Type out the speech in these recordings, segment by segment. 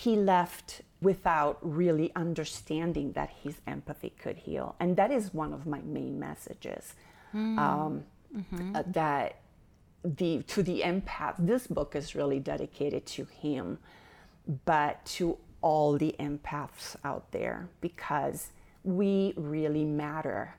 he left without really understanding that his empathy could heal. And that is one of my main messages. Mm. Um, mm-hmm. uh, that the to the empath, this book is really dedicated to him, but to all the empaths out there because we really matter.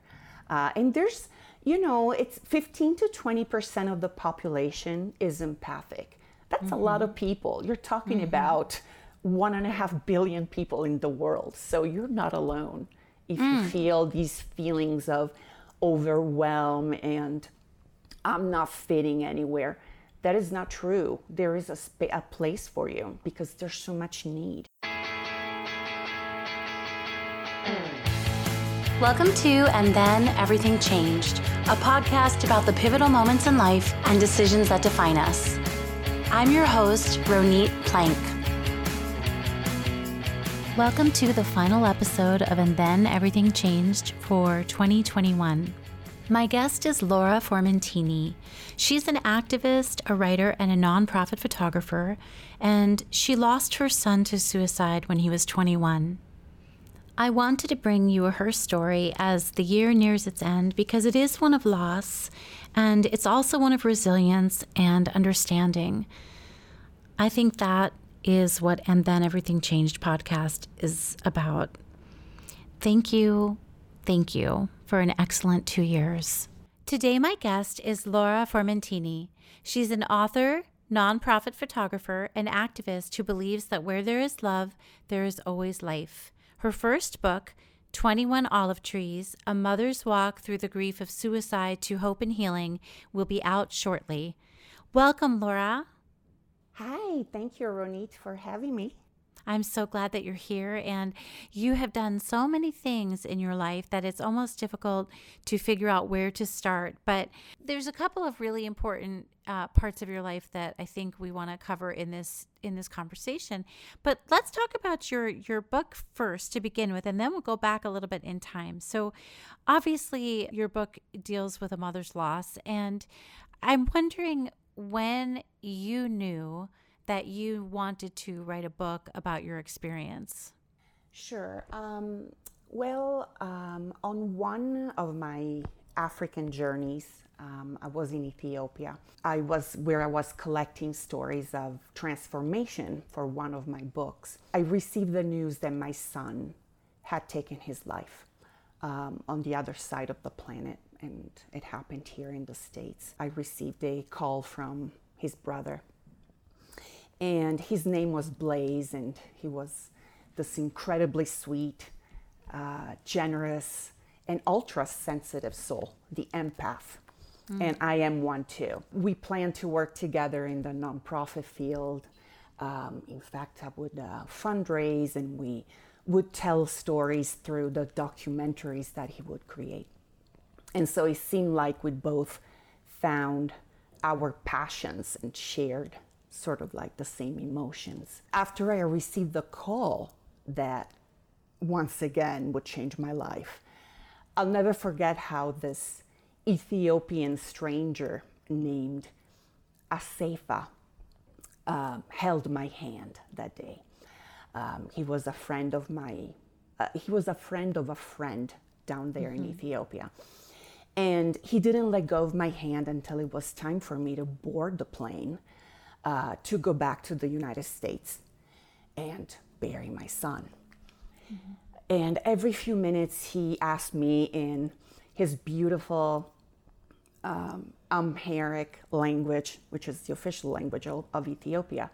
Uh, and there's, you know, it's 15 to 20% of the population is empathic. That's mm-hmm. a lot of mm-hmm. people. You're talking mm-hmm. about one and a half billion people in the world. So you're not alone if mm. you feel these feelings of overwhelm and I'm not fitting anywhere. That is not true. There is a, sp- a place for you because there's so much need. Welcome to And Then Everything Changed, a podcast about the pivotal moments in life and decisions that define us. I'm your host, Ronit Plank. Welcome to the final episode of And Then Everything Changed for 2021. My guest is Laura Formentini. She's an activist, a writer, and a nonprofit photographer, and she lost her son to suicide when he was 21. I wanted to bring you her story as the year nears its end because it is one of loss and it's also one of resilience and understanding. I think that is what And Then Everything Changed podcast is about. Thank you, thank you for an excellent two years. Today, my guest is Laura Formentini. She's an author, nonprofit photographer, and activist who believes that where there is love, there is always life. Her first book, 21 Olive Trees A Mother's Walk Through the Grief of Suicide to Hope and Healing, will be out shortly. Welcome, Laura. Hi, thank you, Ronit, for having me. I'm so glad that you're here and you have done so many things in your life that it's almost difficult to figure out where to start. But there's a couple of really important uh, parts of your life that I think we want to cover in this in this conversation. But let's talk about your your book first to begin with, and then we'll go back a little bit in time. So, obviously, your book deals with a mother's loss, and I'm wondering when you knew that you wanted to write a book about your experience? Sure. Um, well, um, on one of my African journeys, um, I was in Ethiopia. I was where I was collecting stories of transformation for one of my books. I received the news that my son had taken his life um, on the other side of the planet, and it happened here in the States. I received a call from his brother and his name was Blaze, and he was this incredibly sweet, uh, generous, and ultra sensitive soul, the empath. Mm. And I am one too. We plan to work together in the nonprofit field. Um, in fact, I would uh, fundraise and we would tell stories through the documentaries that he would create. And so it seemed like we both found our passions and shared sort of like the same emotions. After I received the call that once again would change my life, I'll never forget how this Ethiopian stranger named Asefa uh, held my hand that day. Um, he was a friend of my, uh, he was a friend of a friend down there mm-hmm. in Ethiopia. And he didn't let go of my hand until it was time for me to board the plane uh, to go back to the United States and bury my son. Mm-hmm. And every few minutes, he asked me in his beautiful um, Amharic language, which is the official language of, of Ethiopia,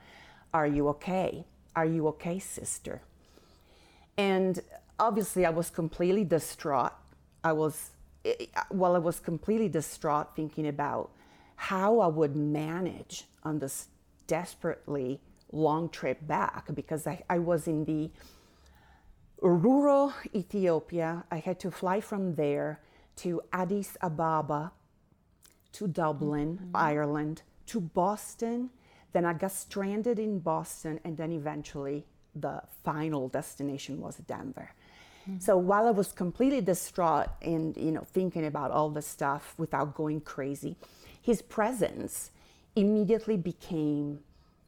Are you okay? Are you okay, sister? And obviously, I was completely distraught. I was, well, I was completely distraught thinking about how I would manage on this desperately long trip back because I, I was in the rural Ethiopia. I had to fly from there to Addis Ababa, to Dublin, mm-hmm. Ireland, to Boston. Then I got stranded in Boston, and then eventually the final destination was Denver. Mm-hmm. So while I was completely distraught and you know thinking about all the stuff without going crazy, his presence immediately became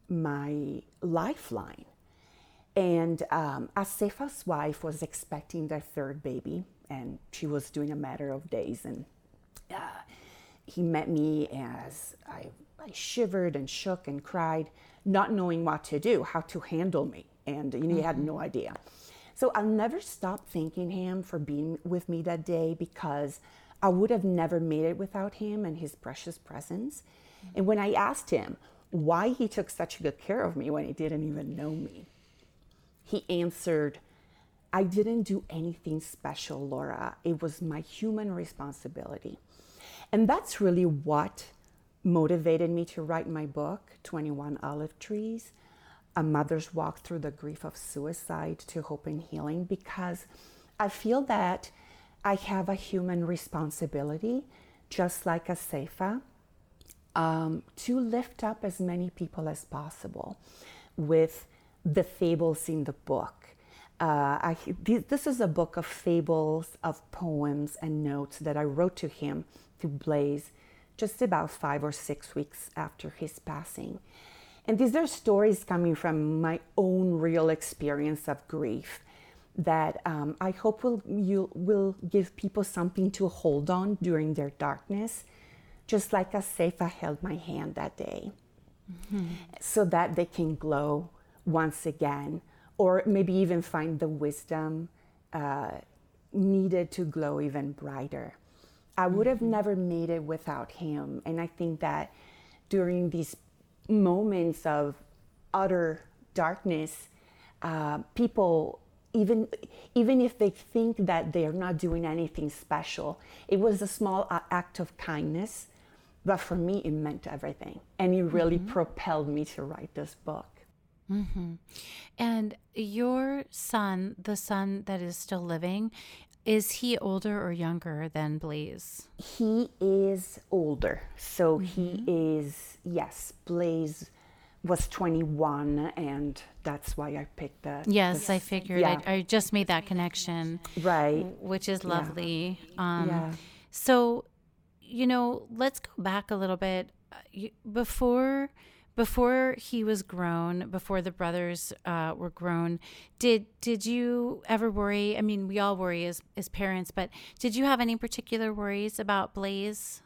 my lifeline. And um, Asefa's wife was expecting their third baby, and she was doing a matter of days. And uh, he met me as I, I shivered and shook and cried, not knowing what to do, how to handle me. And you know, he had no idea. So I'll never stop thanking him for being with me that day because I would have never made it without him and his precious presence. And when I asked him why he took such good care of me when he didn't even know me, he answered, I didn't do anything special, Laura. It was my human responsibility. And that's really what motivated me to write my book, 21 Olive Trees A Mother's Walk Through the Grief of Suicide to Hope and Healing, because I feel that I have a human responsibility, just like Asefa, um, to lift up as many people as possible with the fables in the book. Uh, I, this is a book of fables, of poems, and notes that I wrote to him, to Blaze, just about five or six weeks after his passing. And these are stories coming from my own real experience of grief that um, I hope will you will give people something to hold on during their darkness, just like Asefa held my hand that day, mm-hmm. so that they can glow once again, or maybe even find the wisdom uh, needed to glow even brighter. I would have mm-hmm. never made it without him, and I think that during these moments of utter darkness, uh, people even even if they think that they're not doing anything special it was a small act of kindness but for me it meant everything and it really mm-hmm. propelled me to write this book mm-hmm. and your son the son that is still living is he older or younger than blaze he is older so mm-hmm. he is yes blaze was 21 and that's why i picked that yes i figured yeah. I, I, just made that connection right which is lovely yeah. Um, yeah. so you know let's go back a little bit before before he was grown before the brothers uh, were grown did did you ever worry i mean we all worry as as parents but did you have any particular worries about blaze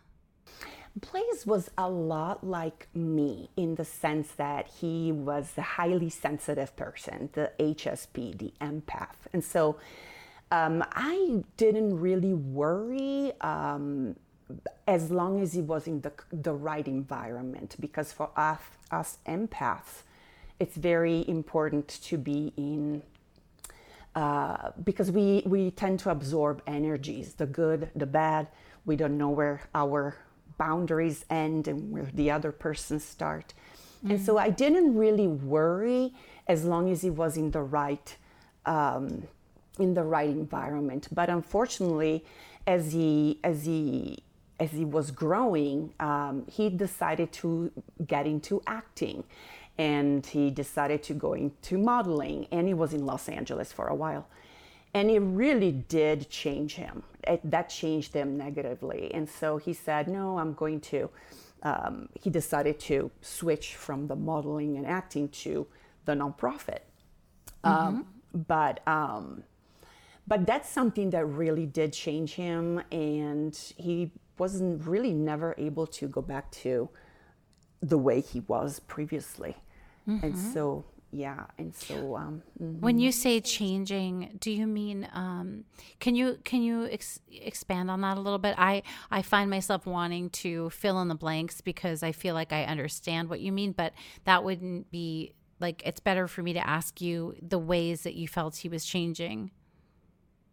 Blaze was a lot like me in the sense that he was a highly sensitive person, the HSP, the empath. And so um, I didn't really worry um, as long as he was in the, the right environment because for us, us empaths, it's very important to be in uh, because we, we tend to absorb energies, the good, the bad. We don't know where our boundaries end and where the other person start. Mm-hmm. And so I didn't really worry as long as he was in the right um, in the right environment. But unfortunately, as he as he as he was growing, um, he decided to get into acting, and he decided to go into modeling. And he was in Los Angeles for a while, and it really did change him it, that changed him negatively. And so he said, No, I'm going to. Um, he decided to switch from the modeling and acting to the nonprofit. Mm-hmm. Um, but um, but that's something that really did change him, and he wasn't really never able to go back to the way he was previously. Mm-hmm. And so yeah and so um, mm-hmm. when you say changing do you mean um, can you can you ex- expand on that a little bit i i find myself wanting to fill in the blanks because i feel like i understand what you mean but that wouldn't be like it's better for me to ask you the ways that you felt he was changing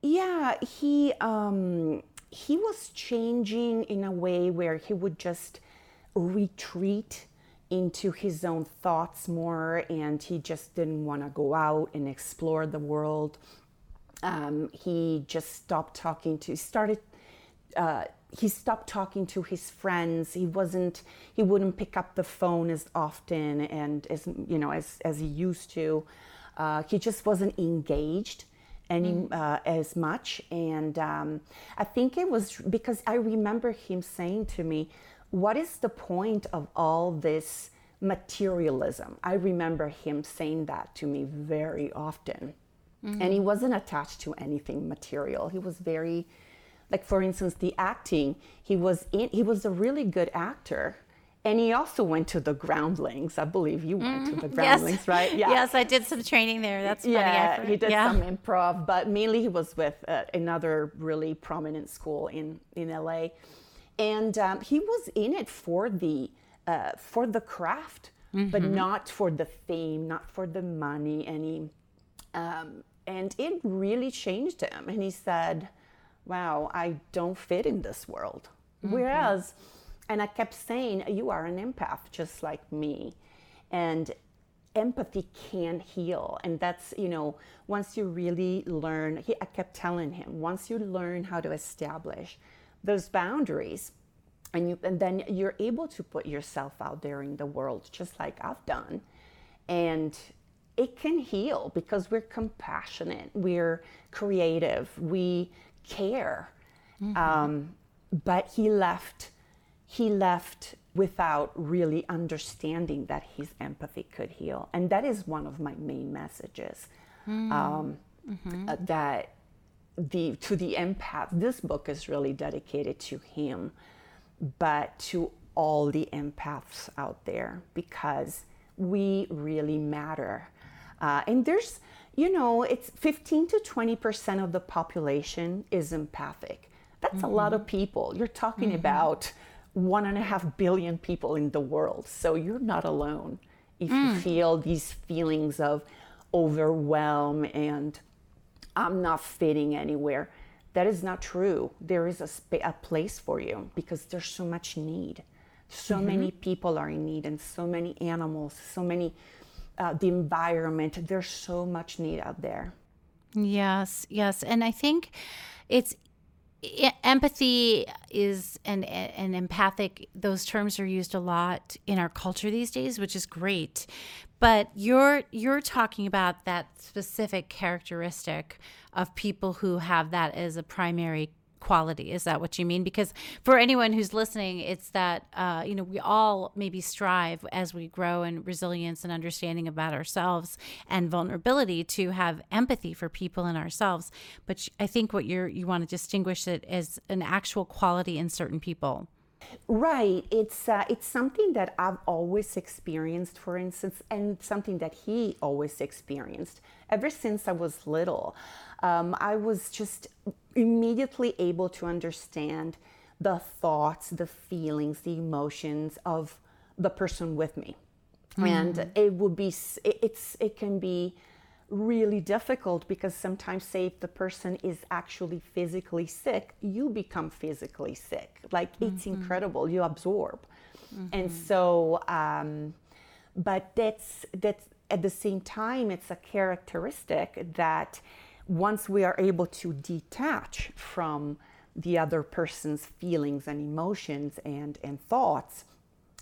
yeah he um he was changing in a way where he would just retreat into his own thoughts more and he just didn't want to go out and explore the world. Um, he just stopped talking to, started, uh, he stopped talking to his friends. He wasn't, he wouldn't pick up the phone as often and as, you know, as, as he used to. Uh, he just wasn't engaged any mm. uh, as much and um, i think it was because i remember him saying to me what is the point of all this materialism. I remember him saying that to me very often. Mm-hmm. And he wasn't attached to anything material. He was very like for instance the acting, he was in he was a really good actor. And he also went to the groundlings. I believe you went mm-hmm. to the mm-hmm. groundlings, yes. right? Yeah. Yes, I did some training there. That's funny. Yeah, he did yeah. some improv, but mainly he was with uh, another really prominent school in in LA, and um, he was in it for the uh, for the craft, mm-hmm. but not for the fame, not for the money. And he, um, and it really changed him. And he said, "Wow, I don't fit in this world." Mm-hmm. Whereas, and I kept saying, "You are an empath, just like me," and empathy can heal. And that's you know once you really learn he, i kept telling him once you learn how to establish those boundaries and you and then you're able to put yourself out there in the world just like I've done and it can heal because we're compassionate we're creative we care. Mm-hmm. um, but he left he left without really understanding that his empathy could heal and that is one of my main messages mm-hmm. Um, mm-hmm. uh, that the to the empath this book is really dedicated to him but to all the empaths out there because we really matter. Uh, and there's, you know, it's 15 to 20% of the population is empathic. That's mm-hmm. a lot of people. You're talking mm-hmm. about one and a half billion people in the world. So you're not alone if mm. you feel these feelings of overwhelm and I'm not fitting anywhere. That is not true. There is a, sp- a place for you because there's so much need. So mm-hmm. many people are in need, and so many animals, so many, uh, the environment. There's so much need out there. Yes, yes. And I think it's empathy is and and empathic those terms are used a lot in our culture these days which is great. But you're you're talking about that specific characteristic of people who have that as a primary quality. Is that what you mean? Because for anyone who's listening it's that uh, you know we all maybe strive as we grow in resilience and understanding about ourselves and vulnerability to have empathy for people and ourselves. But i think what you're you want to distinguish it as an actual quality in certain people. Right. It's uh, it's something that I've always experienced, for instance, and something that he always experienced ever since I was little. Um, I was just immediately able to understand the thoughts, the feelings, the emotions of the person with me. Mm-hmm. And it would be, it's, it can be really difficult because sometimes, say, if the person is actually physically sick, you become physically sick. Like mm-hmm. it's incredible, you absorb. Mm-hmm. And so, um, but that's, that's at the same time, it's a characteristic that once we are able to detach from the other person's feelings and emotions and, and thoughts,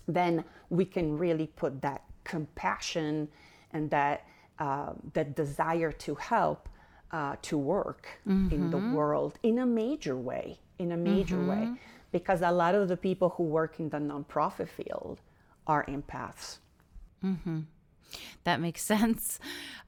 then we can really put that compassion and that, uh, that desire to help uh, to work mm-hmm. in the mm-hmm. world in a major way, in a major mm-hmm. way. Because a lot of the people who work in the nonprofit field are empaths. Mm-hmm. That makes sense.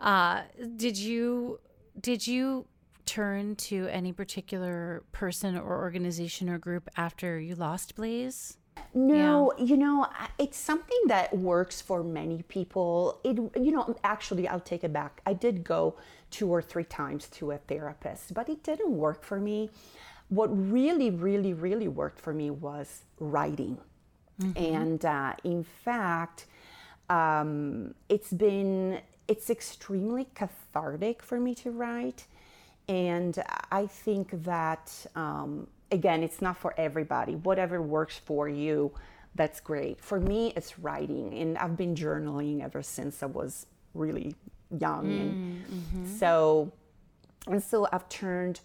Uh, did you did you turn to any particular person or organization or group after you lost Blaze? No, yeah. you know, it's something that works for many people. It, you know, actually, I'll take it back. I did go two or three times to a therapist, but it didn't work for me. What really, really, really worked for me was writing. Mm-hmm. And uh, in fact, um, it's been it's extremely cathartic for me to write. And I think that, um, again, it's not for everybody. Whatever works for you, that's great. For me, it's writing. And I've been journaling ever since I was really young. Mm, and mm-hmm. so, and so I've turned,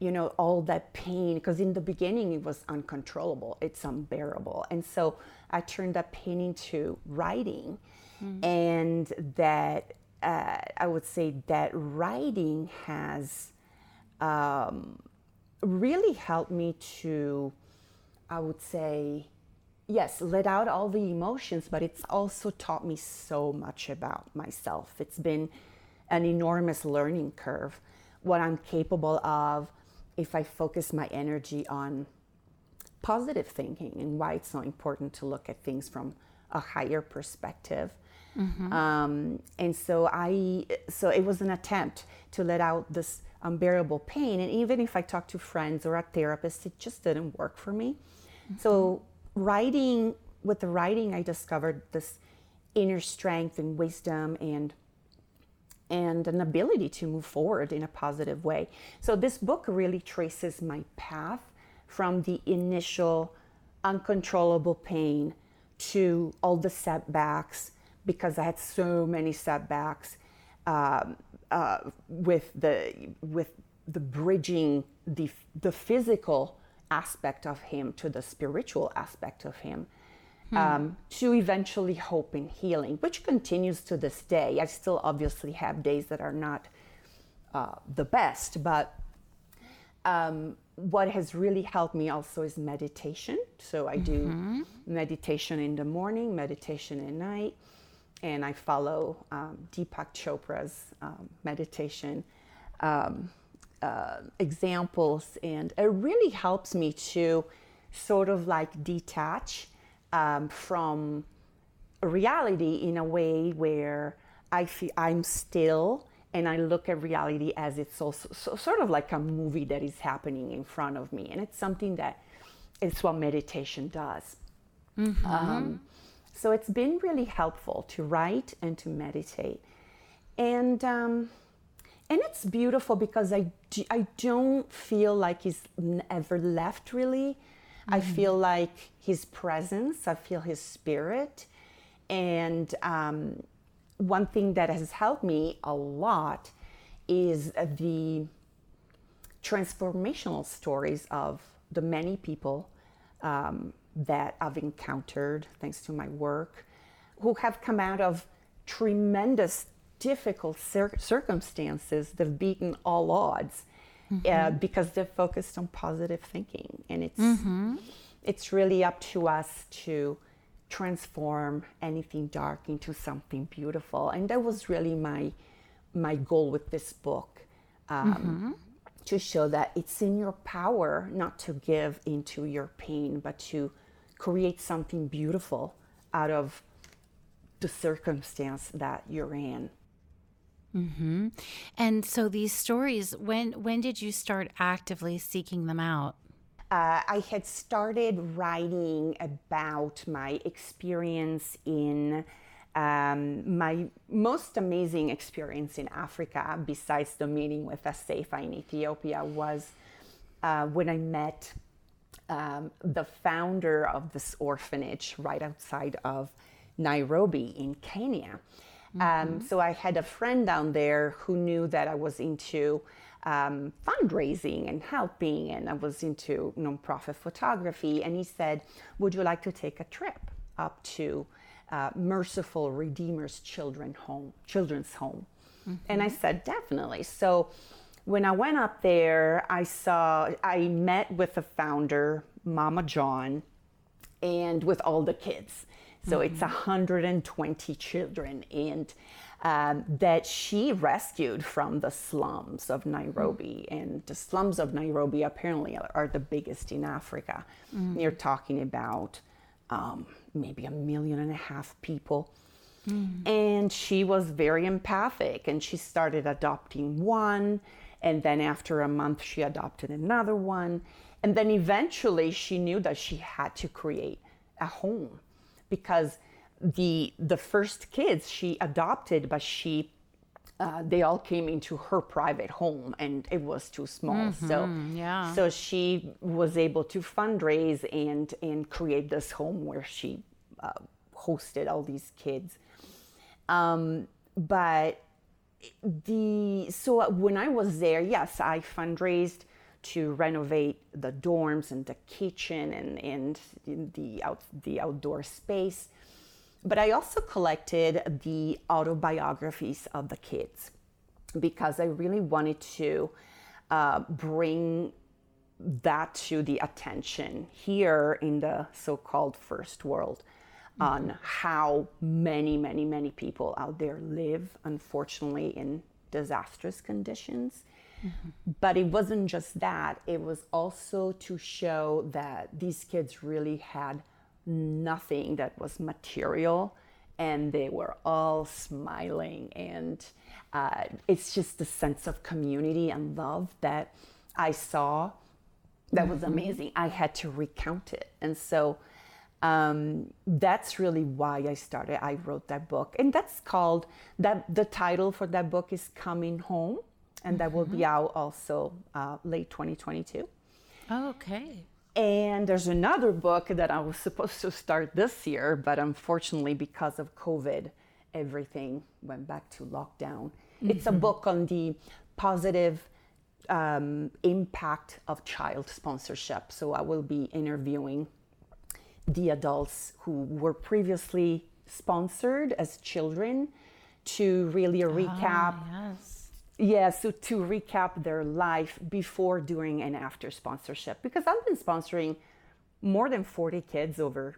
you know, all that pain, because in the beginning it was uncontrollable, it's unbearable. And so I turned that pain into writing mm. and that uh, I would say that writing has um, really helped me to, I would say, yes, let out all the emotions, but it's also taught me so much about myself. It's been an enormous learning curve, what I'm capable of if I focus my energy on positive thinking and why it's so important to look at things from a higher perspective. Mm-hmm. Um, and so I, so it was an attempt to let out this unbearable pain. And even if I talked to friends or a therapist, it just didn't work for me. Mm-hmm. So writing, with the writing, I discovered this inner strength and wisdom and and an ability to move forward in a positive way. So this book really traces my path from the initial uncontrollable pain to all the setbacks because I had so many setbacks um, uh, with the with the bridging the the physical aspect of him to the spiritual aspect of him. Hmm. Um, to eventually hope and healing, which continues to this day. I still obviously have days that are not uh, the best, but um, what has really helped me also is meditation. So I do mm-hmm. meditation in the morning, meditation at night, and I follow um, Deepak Chopra's um, meditation um, uh, examples, and it really helps me to sort of like detach um, from reality in a way where I feel I'm still and I look at reality as it's also so, sort of like a movie that is happening in front of me, and it's something that it's what meditation does. Mm-hmm. So it's been really helpful to write and to meditate, and um, and it's beautiful because I do, I don't feel like he's ever left really. Mm-hmm. I feel like his presence. I feel his spirit, and um, one thing that has helped me a lot is the transformational stories of the many people um, that I've encountered thanks to my work who have come out of tremendous difficult cir- circumstances. They've beaten all odds uh, mm-hmm. uh, because they're focused on positive thinking. And it's, mm-hmm. it's really up to us to transform anything dark into something beautiful. And that was really my my goal with this book. Um, mm-hmm. To show that it's in your power not to give into your pain, but to create something beautiful out of the circumstance that you're in. Mm-hmm. And so these stories, when when did you start actively seeking them out? uh, I had started writing about my experience in um, my most amazing experience in Africa, besides the meeting with Asefa in Ethiopia, was uh, when I met um, the founder of this orphanage right outside of Nairobi in Kenya. Um, mm-hmm. Um, so I had a friend down there who knew that I was into um, fundraising and helping, and I was into nonprofit photography. And he said, Would you like to take a trip up to uh, Merciful Redeemer's Children Home, Children's Home? Mm-hmm. And I said, Definitely. So when I went up there, I saw, I met with the founder, Mama John, and with all the kids. So mm-hmm. it's 120 children. And um, that she rescued from the slums of Nairobi. Mm. And the slums of Nairobi apparently are, are the biggest in Africa. Mm. You're talking about um, maybe a million and a half people. Mm. And she was very empathic and she started adopting one. And then after a month, she adopted another one. And then eventually, she knew that she had to create a home because the the first kids she adopted, but she uh, they all came into her private home and it was too small mm-hmm, so yeah. so she was able to fundraise and and create this home where she uh, hosted all these kids um, but the so when i was there yes i fundraised to renovate the dorms and the kitchen and and the out the outdoor space. But I also collected the autobiographies of the kids because I really wanted to uh, bring that to the attention here in the so-called first world on how many, many, many people out there live, unfortunately, in disastrous conditions. But it wasn't just that, it was also to show that these kids really had nothing that was material and they were all smiling. And uh, it's just the sense of community and love that I saw that was amazing. I had to recount it. And so um, that's really why I started. I wrote that book, and that's called that. The title for that book is "Coming Home," and that will be out also uh, late 2022. Okay. And there's another book that I was supposed to start this year, but unfortunately, because of COVID, everything went back to lockdown. It's a book on the positive um, impact of child sponsorship. So I will be interviewing the adults who were previously sponsored as children to really ah, recap Yes. yeah, so to recap their life before, during, and after sponsorship. Because I've been sponsoring more than 40 kids over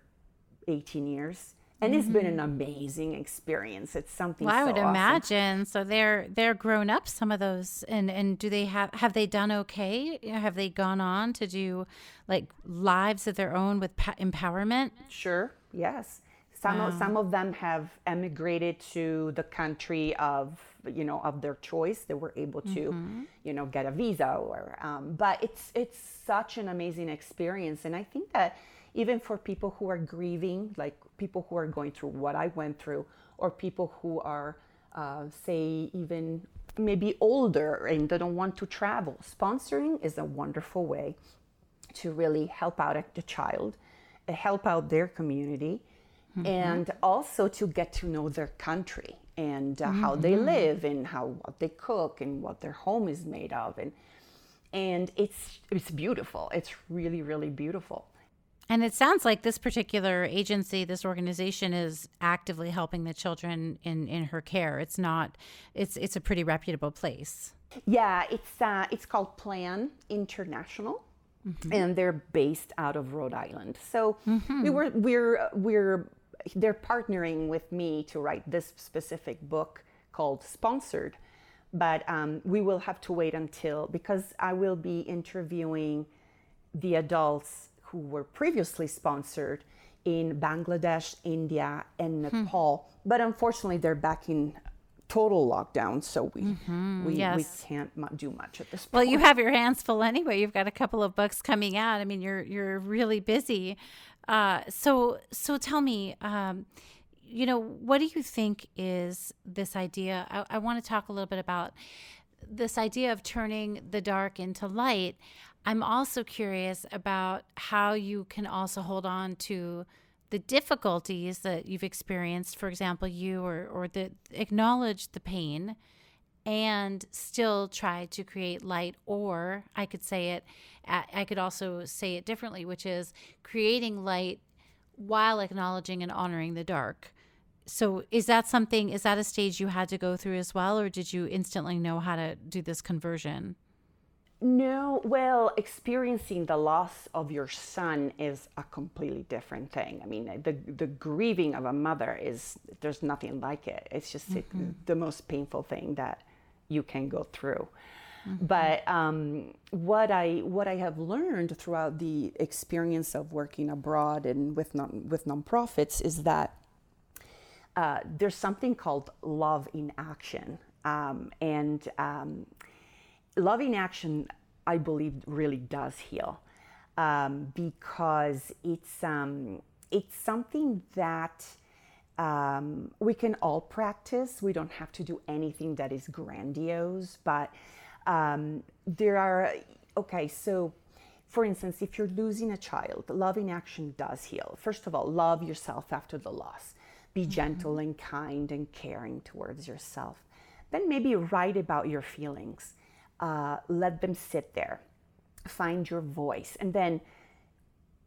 18 years. And it's been an amazing experience. It's something Well, I would awesome. imagine. So they're they're grown up. Some of those, and and do they have have they done okay? Have they gone on to do like lives of their own with pa- empowerment? Sure, yes. Some, of, some of them have emigrated to the country of, you know, of their choice. They were able to, you know, get a visa or, um, but it's, it's such an amazing experience. And I think that even for people who are grieving, like people who are going through what I went through, or people who are, uh, say, even maybe older and they don't want to travel, sponsoring is a wonderful way to really help out the child, uh, help out their community, and also to get to know their country and uh, how they live and how what they cook and what their home is made of and and it's it's beautiful. It's really really beautiful. And it sounds like this particular agency, this organization, is actively helping the children in in her care. It's not. It's it's a pretty reputable place. Yeah, it's uh, it's called Plan International, and they're based out of Rhode Island. So we were we're we're they're partnering with me to write this specific book called Sponsored, but um, we will have to wait until because I will be interviewing the adults who were previously sponsored in Bangladesh, India, and Nepal. But unfortunately, they're back in total lockdown, so we we, yes. we can't do much at this point. Well, you have your hands full anyway. You've got a couple of books coming out. I mean, you're you're really busy. Uh, so so tell me, um, you know, what do you think is this idea? I, I want to talk a little bit about this idea of turning the dark into light. I'm also curious about how you can also hold on to the difficulties that you've experienced. For example, you or or the acknowledge the pain and still try to create light or i could say it i could also say it differently which is creating light while acknowledging and honoring the dark so is that something is that a stage you had to go through as well or did you instantly know how to do this conversion No, well, experiencing the loss of your son is a completely different thing. I mean, the the grieving of a mother is there's nothing like it. It's just it, the most painful thing that you can go through. But um, what I what I have learned throughout the experience of working abroad and with non, with nonprofits is that uh, there's something called love in action, um, and um, love in action, I believe, really does heal um, because it's um, it's something that um, we can all practice. We don't have to do anything that is grandiose, but um, there are okay. So, for instance, if you're losing a child, love in action does heal. First of all, love yourself after the loss. Be gentle and kind and caring towards yourself. Then maybe write about your feelings. Uh, let them sit there. Find your voice. And then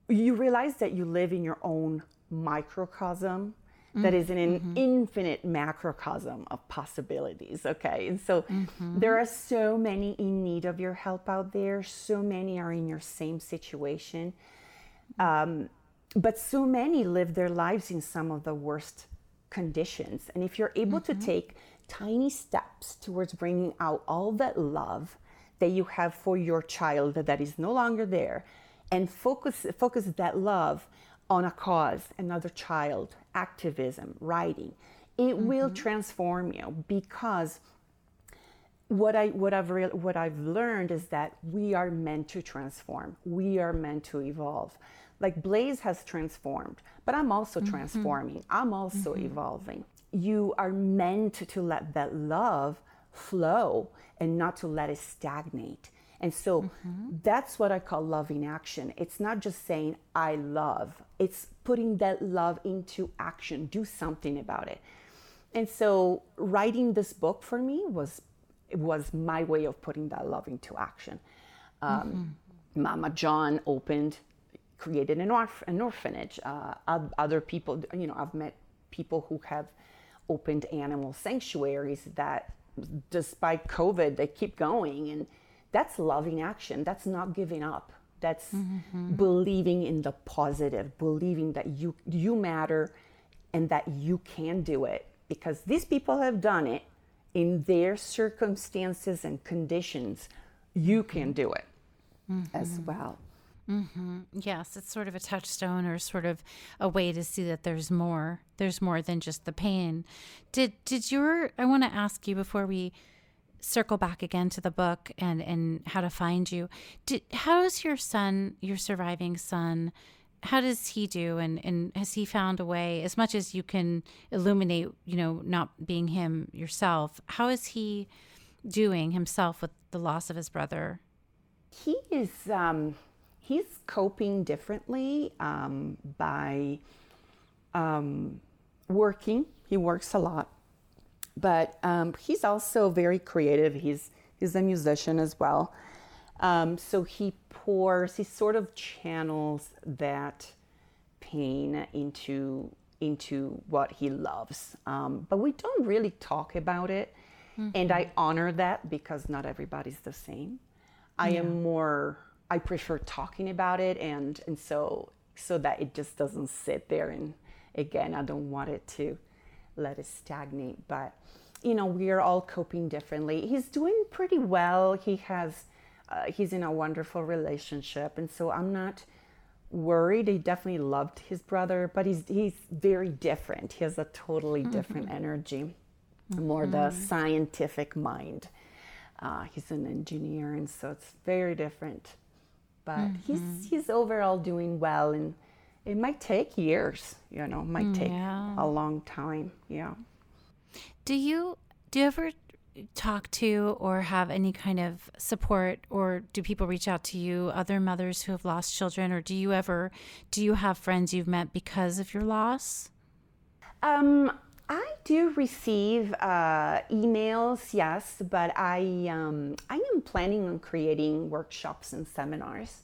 you realize that you live in your own microcosm that is in an infinite macrocosm of possibilities. Okay. And so there are so many in need of your help out there. So many are in your same situation. Um, but so many live their lives in some of the worst conditions. And if you're able to take tiny steps towards bringing out all that love that you have for your child that is no longer there and focus focus that love on a cause, another child, activism, writing, it will mm-hmm. transform you because what I what I've re- what I've learned is that we are meant to transform. We are meant to evolve. Like Blaze has transformed, but I'm also mm-hmm. transforming. I'm also mm-hmm. evolving. You are meant to let that love flow and not to let it stagnate. And so that's what I call love in action. It's not just saying I love. It's putting that love into action. Do something about it. And so writing this book for me was it was my way of putting that love into action. Um, Mama John opened, created an, orph- an orphanage. Uh, other people, you know, I've met people who have opened animal sanctuaries that, despite COVID, they keep going, and that's loving action. That's not giving up. That's mm-hmm. believing in the positive, believing that you you matter, and that you can do it because these people have done it in their circumstances and conditions. You can do it mm-hmm. as well. Yes, it's sort of a touchstone or sort of a way to see that there's more. There's more than just the pain. Did did your I want to ask you before we circle back again to the book and and how to find you. Did how does your son, your surviving son, how does he do and and has he found a way as much as you can illuminate, you know, not being him yourself. How is he doing himself with the loss of his brother? he is um, he's coping differently um, by um, working. He works a lot, but um, he's also very creative. He's he's a musician as well. Um, so he pours. He sort of channels that pain into into what he loves. Um, but we don't really talk about it, and I honor that because not everybody's the same. I am more I prefer talking about it and and so so that it just doesn't sit there. And again I don't want it to let it stagnate but you know we are all coping differently. He's doing pretty well. He has uh, he's in a wonderful relationship. And so I'm not worried. He definitely loved his brother but he's he's very different. He has a totally different energy more the scientific mind. Uh, he's an engineer, and so it's very different. But he's he's overall doing well, and it might take years. You know, might take yeah. a long time. Yeah. Do you do you ever talk to or have any kind of support or do people reach out to you other mothers who have lost children or do you ever do you have friends you've met because of your loss? Um, I do receive uh, emails, yes, but I um, I am planning on creating workshops and seminars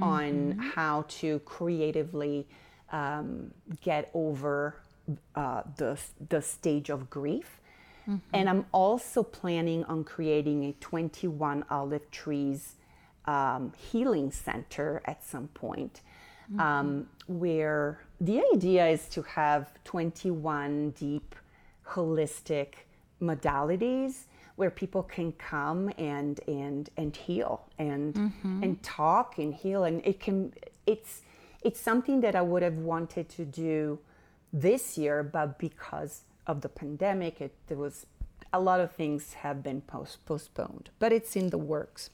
on how to creatively um, get over uh, the the stage of grief. And I'm also planning on creating a 21 olive trees um, healing center at some point, um, where the idea is to have 21 deep, holistic modalities where people can come and and and heal and mm-hmm. and talk and heal. And it can it's it's something that I would have wanted to do this year but because of the pandemic it there was a lot of things have been post, postponed but it's in the works.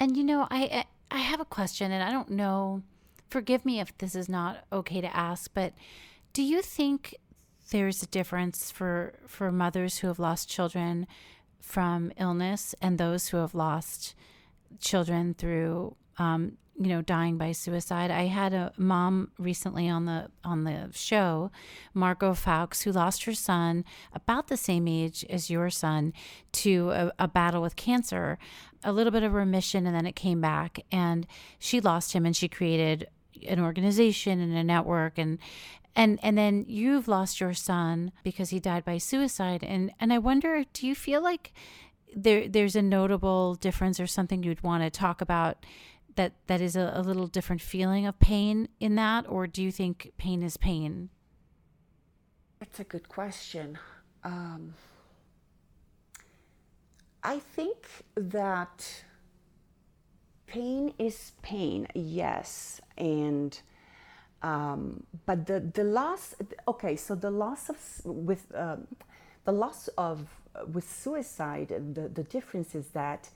And you know, I I have a question and I don't know forgive me if this is not okay to ask, but do you think there's a difference for for mothers who have lost children from illness and those who have lost children through um, you know dying by suicide? I had a mom recently on the on the show margot fawkes who lost her son about the same age as your son to a, a battle with cancer a little bit of remission and then it came back and she lost him and she created an organization and a network and and and then you've lost your son because he died by suicide. And and I wonder do you feel like there there's a notable difference or something you'd want to talk about that that is a, a little different feeling of pain in that? Or do you think pain is pain? That's a good question. Um, I think that pain is pain yes and um, but the the loss okay so the loss of with um, the loss of with suicide the the difference is that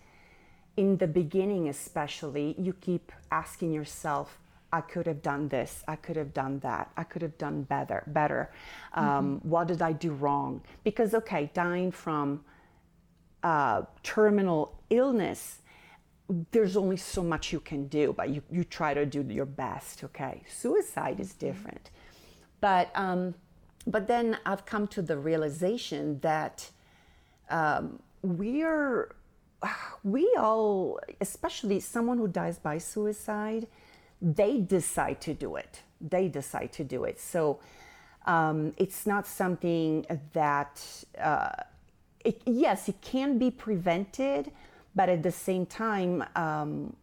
in the beginning especially you keep asking yourself i could have done this i could have done that i could have done better better um, mm-hmm. what did i do wrong because okay dying from uh, terminal illness there's only so much you can do, but you, you try to do your best, okay? Suicide is mm-hmm. different. But, um, but then I've come to the realization that um, we are, we all, especially someone who dies by suicide, they decide to do it. They decide to do it. So um, it's not something that, uh, it, yes, it can be prevented but at the same time, um,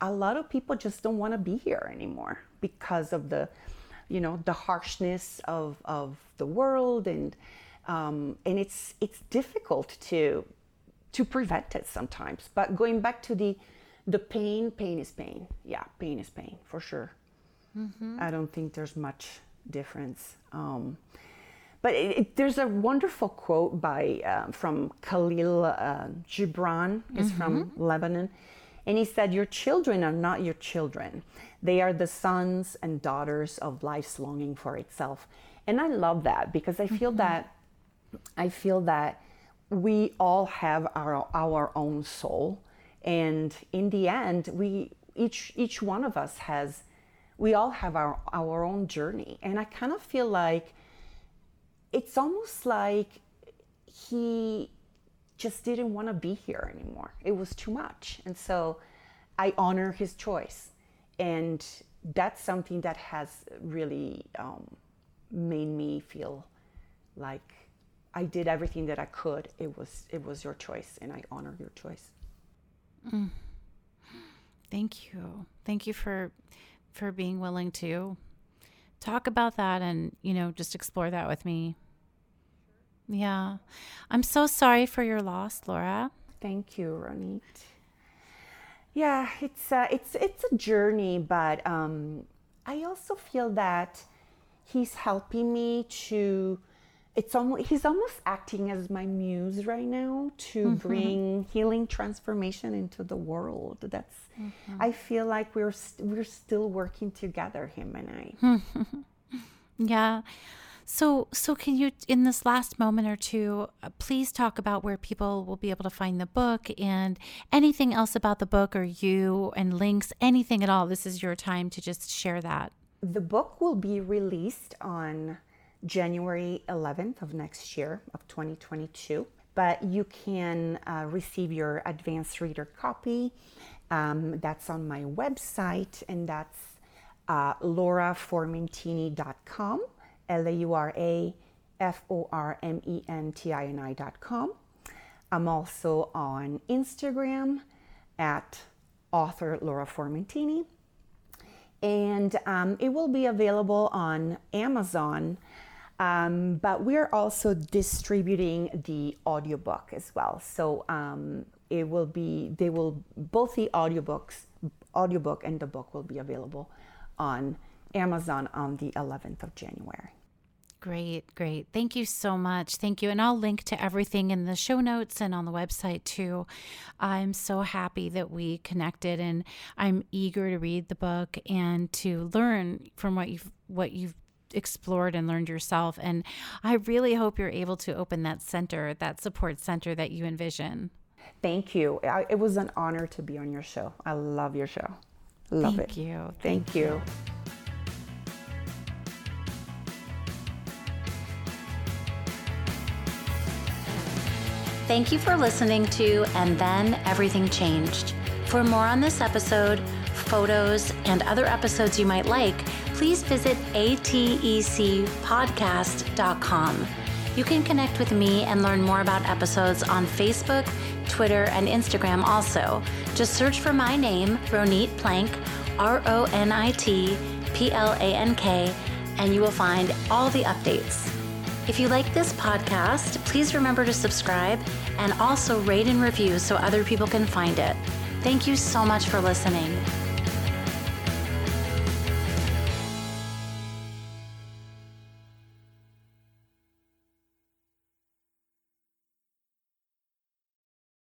a lot of people just don't want to be here anymore because of the, you know, the harshness of, of the world and um, and it's it's difficult to to prevent it sometimes. But going back to the the pain, pain is pain. Yeah, pain is pain for sure. Mm-hmm. I don't think there's much difference. Um, but it, it, there's a wonderful quote by uh, from Kahlil uh, Gibran. Is mm-hmm. from Lebanon, and he said, "Your children are not your children; they are the sons and daughters of life's longing for itself." And I love that because I feel mm-hmm. that I feel that we all have our our own soul, and in the end, we each each one of us has we all have our our own journey, and I kind of feel like it's almost like he just didn't want to be here anymore. It was too much. And so I honor his choice. And that's something that has really um, made me feel like I did everything that I could. It was it was your choice, and I honor your choice. Mm. Thank you. Thank you for for being willing to talk about that and you know just explore that with me yeah. I'm so sorry for your loss, Laura. Thank you, Ronit. Yeah, it's uh, it's it's a journey, but um, I also feel that he's helping me to. It's almost he's almost acting as my muse right now to mm-hmm. bring healing transformation into the world. That's mm-hmm. I feel like we're we st- we're still working together, him and I. yeah. So, so can you, in this last moment or two, uh, please talk about where people will be able to find the book and anything else about the book or you and links, anything at all? This is your time to just share that. The book will be released on January 11th of next year of 2022, but you can uh, receive your advanced reader copy. Um, that's on my website, and that's uh, lauraformentini.com. L A U R A F O R M E N T I N I dot com. I'm also on Instagram at author Laura Formentini. And um, it will be available on Amazon. Um, but we're also distributing the audiobook as well. So um, it will be, they will, both the audiobooks, audiobook and the book will be available on Amazon on the 11th of January. Great, great. Thank you so much. Thank you. And I'll link to everything in the show notes and on the website too. I'm so happy that we connected and I'm eager to read the book and to learn from what you've what you've explored and learned yourself. And I really hope you're able to open that center, that support center that you envision. Thank you. it was an honor to be on your show. I love your show. Love it. Thank it. You. Thank, Thank you. you. Thank you for listening to And Then Everything Changed. For more on this episode, photos, and other episodes you might like, please visit atecpodcast.com. You can connect with me and learn more about episodes on Facebook, Twitter, and Instagram also. Just search for my name, Ronit Plank, R O N I T P L A N K, and you will find all the updates. If you like this podcast, please remember to subscribe and also rate and review so other people can find it. Thank you so much for listening.